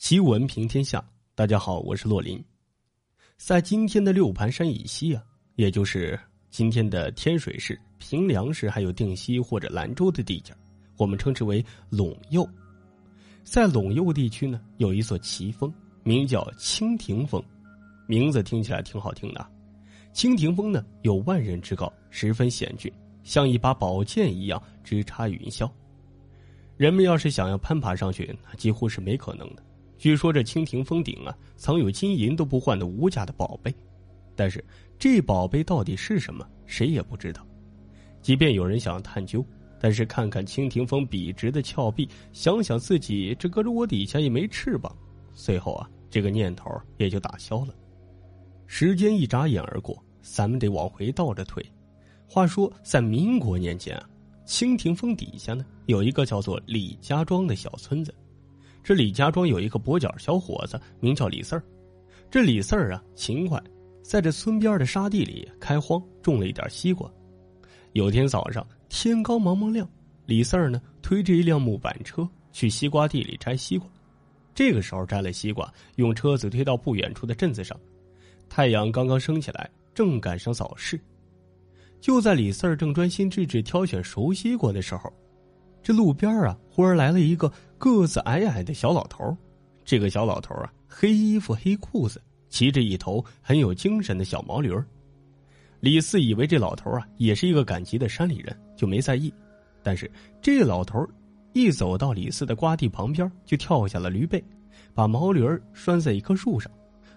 奇闻平天下，大家好，我是洛林。在今天的六盘山以西啊，也就是今天的天水市、平凉市，还有定西或者兰州的地界，我们称之为陇右。在陇右地区呢，有一座奇峰，名叫蜻蜓峰，名字听起来挺好听的。蜻蜓峰呢，有万人之高，十分险峻，像一把宝剑一样直插云霄。人们要是想要攀爬上去，那几乎是没可能的。据说这蜻蜓峰顶啊，藏有金银都不换的无价的宝贝，但是这宝贝到底是什么，谁也不知道。即便有人想探究，但是看看蜻蜓峰笔直的峭壁，想想自己这搁着窝底下也没翅膀，随后啊，这个念头也就打消了。时间一眨眼而过，咱们得往回倒着推。话说在民国年间啊，蜻蜓峰底下呢，有一个叫做李家庄的小村子。这李家庄有一个跛脚小伙子，名叫李四儿。这李四儿啊，勤快，在这村边的沙地里开荒，种了一点西瓜。有天早上，天刚蒙蒙亮，李四儿呢推着一辆木板车去西瓜地里摘西瓜。这个时候摘了西瓜，用车子推到不远处的镇子上。太阳刚刚升起来，正赶上早市。就在李四儿正专心致志挑选熟西瓜的时候。这路边啊，忽然来了一个个子矮矮的小老头。这个小老头啊，黑衣服黑裤子，骑着一头很有精神的小毛驴李四以为这老头啊也是一个赶集的山里人，就没在意。但是这老头一走到李四的瓜地旁边，就跳下了驴背，把毛驴拴在一棵树上，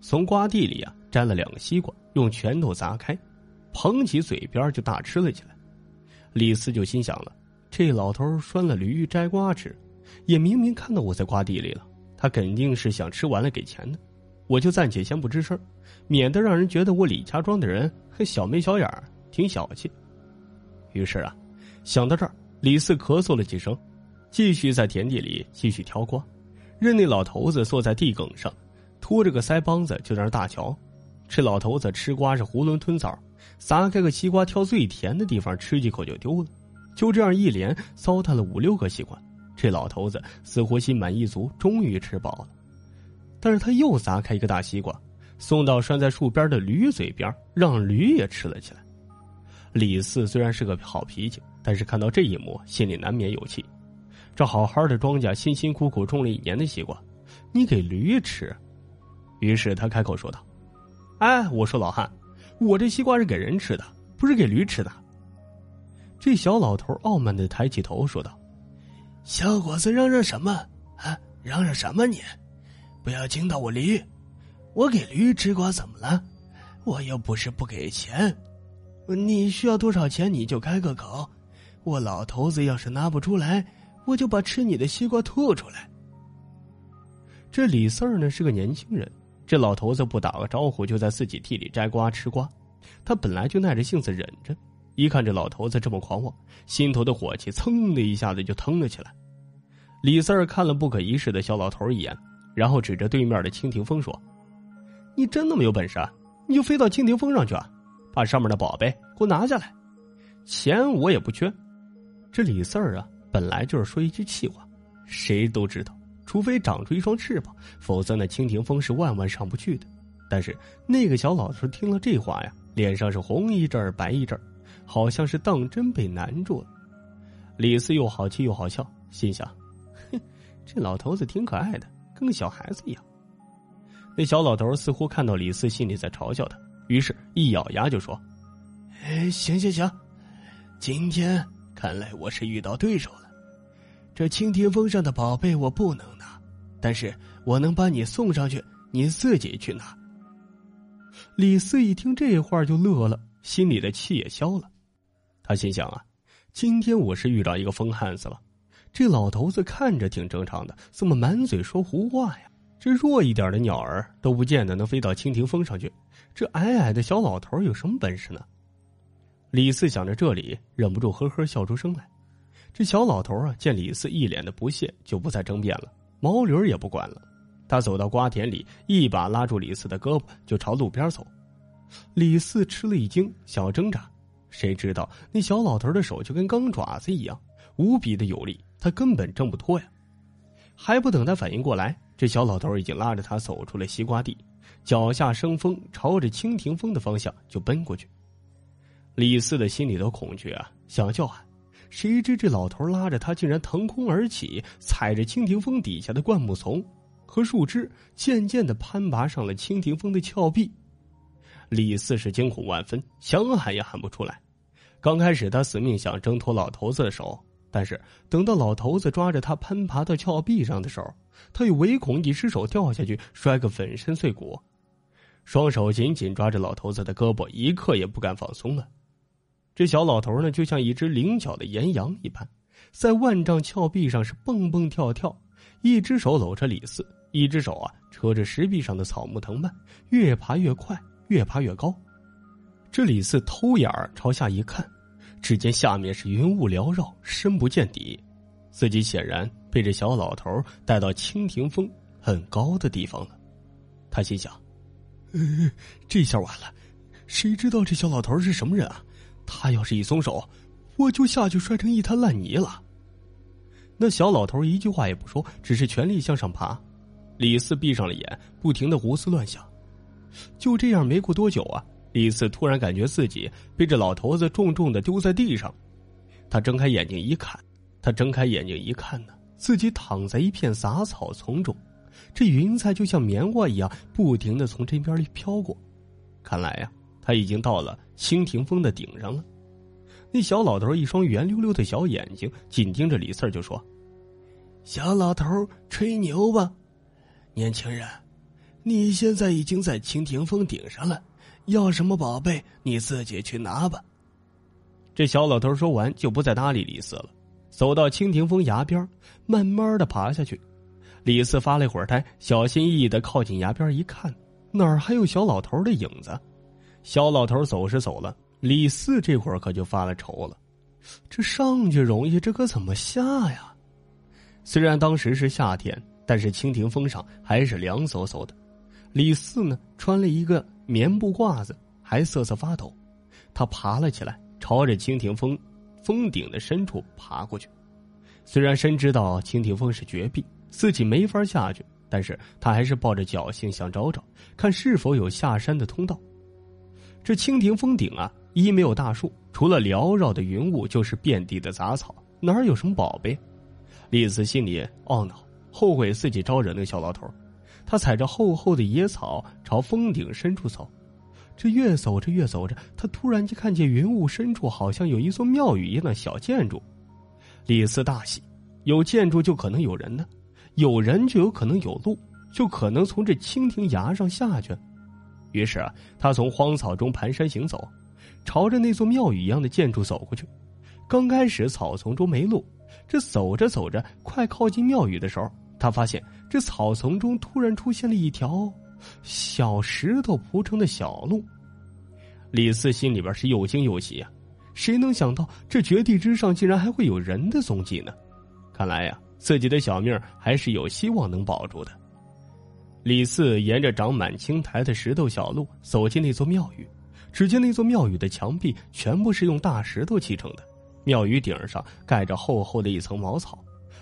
从瓜地里啊摘了两个西瓜，用拳头砸开，捧起嘴边就大吃了起来。李四就心想了。这老头拴了驴摘瓜吃，也明明看到我在瓜地里了。他肯定是想吃完了给钱的，我就暂且先不吱声，免得让人觉得我李家庄的人还小眉小眼儿，挺小气。于是啊，想到这儿，李四咳嗽了几声，继续在田地里继续挑瓜，任那老头子坐在地埂上，拖着个腮帮子就在那大瞧。这老头子吃瓜是囫囵吞枣，撒开个西瓜，挑最甜的地方吃几口就丢了。就这样一连糟蹋了五六个西瓜，这老头子似乎心满意足，终于吃饱了。但是他又砸开一个大西瓜，送到拴在树边的驴嘴边，让驴也吃了起来。李四虽然是个好脾气，但是看到这一幕，心里难免有气。这好好的庄稼，辛辛苦苦种了一年的西瓜，你给驴吃？于是他开口说道：“哎，我说老汉，我这西瓜是给人吃的，不是给驴吃的。”这小老头傲慢的抬起头说道：“小伙子，嚷嚷什么啊？嚷嚷什么你？不要惊到我驴！我给驴吃瓜怎么了？我又不是不给钱。你需要多少钱你就开个口。我老头子要是拿不出来，我就把吃你的西瓜吐出来。”这李四儿呢是个年轻人，这老头子不打个招呼就在自己地里摘瓜吃瓜，他本来就耐着性子忍着。一看这老头子这么狂妄，心头的火气噌的一下子就腾了起来。李四儿看了不可一世的小老头一眼，然后指着对面的蜻蜓峰说：“你真那么有本事啊，你就飞到蜻蜓峰上去啊，把上面的宝贝给我拿下来，钱我也不缺。”这李四儿啊，本来就是说一句气话，谁都知道，除非长出一双翅膀，否则那蜻蜓峰是万万上不去的。但是那个小老头听了这话呀，脸上是红一阵儿白一阵儿。好像是当真被难住了，李四又好气又好笑，心想：“哼，这老头子挺可爱的，跟个小孩子一样。”那小老头似乎看到李四心里在嘲笑他，于是一咬牙就说：“哎，行行行，今天看来我是遇到对手了。这蜻蜓峰上的宝贝我不能拿，但是我能把你送上去，你自己去拿。”李四一听这话就乐了，心里的气也消了。他心想啊，今天我是遇到一个疯汉子了。这老头子看着挺正常的，怎么满嘴说胡话呀？这弱一点的鸟儿都不见得能飞到蜻蜓峰上去，这矮矮的小老头有什么本事呢？李四想着这里，忍不住呵呵笑出声来。这小老头啊，见李四一脸的不屑，就不再争辩了，毛驴也不管了。他走到瓜田里，一把拉住李四的胳膊，就朝路边走。李四吃了一惊，想要挣扎。谁知道那小老头的手就跟钢爪子一样，无比的有力，他根本挣不脱呀！还不等他反应过来，这小老头已经拉着他走出了西瓜地，脚下生风，朝着蜻蜓峰的方向就奔过去。李四的心里头恐惧啊，想叫喊，谁知这老头拉着他竟然腾空而起，踩着蜻蜓峰底下的灌木丛和树枝，渐渐的攀爬上了蜻蜓峰的峭壁。李四是惊恐万分，想喊也喊不出来。刚开始他死命想挣脱老头子的手，但是等到老头子抓着他攀爬到峭壁上的时候，他又唯恐一只手掉下去摔个粉身碎骨，双手紧紧抓着老头子的胳膊，一刻也不敢放松了。这小老头呢，就像一只灵巧的岩羊一般，在万丈峭壁上是蹦蹦跳跳，一只手搂着李四，一只手啊扯着石壁上的草木藤蔓，越爬越快。越爬越高，这李四偷眼儿朝下一看，只见下面是云雾缭绕，深不见底，自己显然被这小老头带到蜻蜓峰很高的地方了。他心想：“呃，这下完了，谁知道这小老头是什么人啊？他要是一松手，我就下去摔成一滩烂泥了。”那小老头一句话也不说，只是全力向上爬。李四闭上了眼，不停的胡思乱想。就这样，没过多久啊，李四突然感觉自己被这老头子重重的丢在地上。他睁开眼睛一看，他睁开眼睛一看呢，自己躺在一片杂草丛中，这云彩就像棉花一样，不停的从这边里飘过。看来呀，他已经到了蜻蜓峰的顶上了。那小老头一双圆溜溜的小眼睛紧盯着李四就说：“小老头，吹牛吧，年轻人。”你现在已经在蜻蜓峰顶上了，要什么宝贝你自己去拿吧。这小老头说完就不再搭理李四了，走到蜻蜓峰崖边，慢慢的爬下去。李四发了一会儿呆，小心翼翼的靠近崖边一看，哪儿还有小老头的影子？小老头走是走了，李四这会儿可就发了愁了。这上去容易，这可怎么下呀？虽然当时是夏天，但是蜻蜓峰上还是凉飕飕的。李四呢，穿了一个棉布褂子，还瑟瑟发抖。他爬了起来，朝着蜻蜓峰峰顶的深处爬过去。虽然深知道蜻蜓峰是绝壁，自己没法下去，但是他还是抱着侥幸想找找，看是否有下山的通道。这蜻蜓峰顶啊，一没有大树，除了缭绕的云雾，就是遍地的杂草，哪儿有什么宝贝？李四心里懊恼，后悔自己招惹那小老头。他踩着厚厚的野草朝峰顶深处走，这越走着越走着，他突然间看见云雾深处好像有一座庙宇一样的小建筑。李四大喜，有建筑就可能有人呢，有人就有可能有路，就可能从这蜻蜓崖上下去。于是啊，他从荒草中蹒跚行走，朝着那座庙宇一样的建筑走过去。刚开始草丛中没路，这走着走着，快靠近庙宇的时候。他发现这草丛中突然出现了一条小石头铺成的小路，李四心里边是又惊又喜啊！谁能想到这绝地之上竟然还会有人的踪迹呢？看来呀，自己的小命还是有希望能保住的。李四沿着长满青苔的石头小路走进那座庙宇，只见那座庙宇的墙壁全部是用大石头砌成的，庙宇顶上盖着厚厚的一层茅草。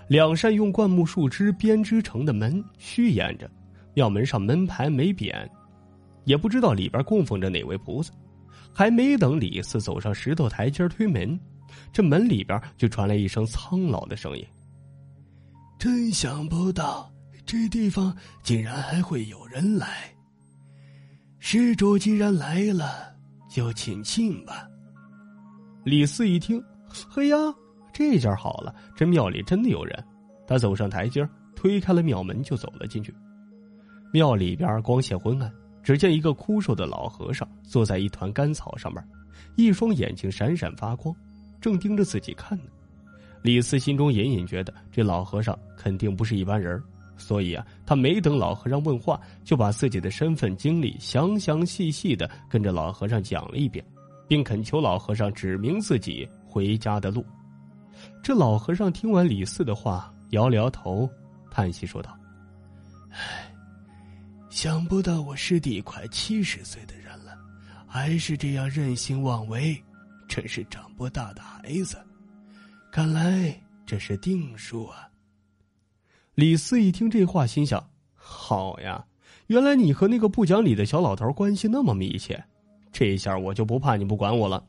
两扇用灌木树枝编织成的门虚掩着，庙门上门牌没匾，也不知道里边供奉着哪位菩萨。还没等李四走上石头台阶推门，这门里边就传来一声苍老的声音：“真想不到这地方竟然还会有人来。施主既然来了，就请进吧。”李四一听，嘿呀！这下好了，这庙里真的有人。他走上台阶，推开了庙门，就走了进去。庙里边光线昏暗，只见一个枯瘦的老和尚坐在一团干草上面，一双眼睛闪闪发光，正盯着自己看呢。李四心中隐隐觉得这老和尚肯定不是一般人，所以啊，他没等老和尚问话，就把自己的身份经历详详细细的跟着老和尚讲了一遍，并恳求老和尚指明自己回家的路。这老和尚听完李四的话，摇了摇头，叹息说道：“唉，想不到我师弟快七十岁的人了，还是这样任性妄为，真是长不大的孩子。看来这是定数啊。”李四一听这话，心想：“好呀，原来你和那个不讲理的小老头关系那么密切，这下我就不怕你不管我了。